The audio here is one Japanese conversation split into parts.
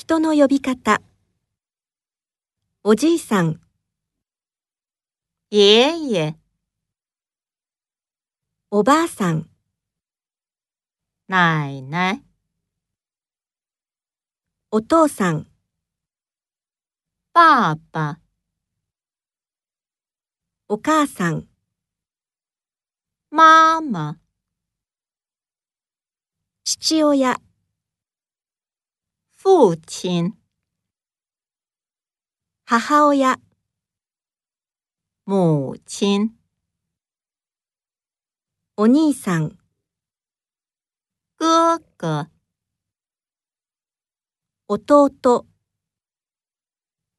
人の呼び方。おじいさん、爷爷、おばあさん、奶奶、お父さん、爸爸、お母さん、妈妈、父親、父亲、母親、母亲、お兄さん、哥哥、弟、弟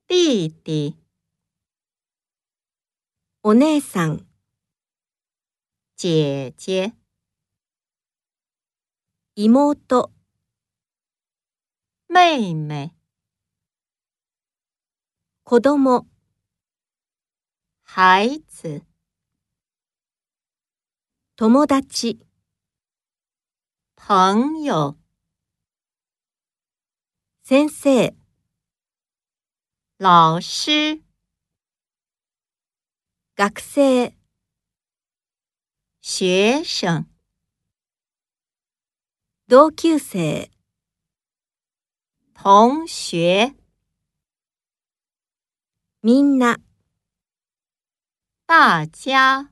弟、お姉さん、姐姐、妹、妹妹、子供、孩子、友達、朋友、先生、老师、学生、学生、同級生、同学、みんな。大家。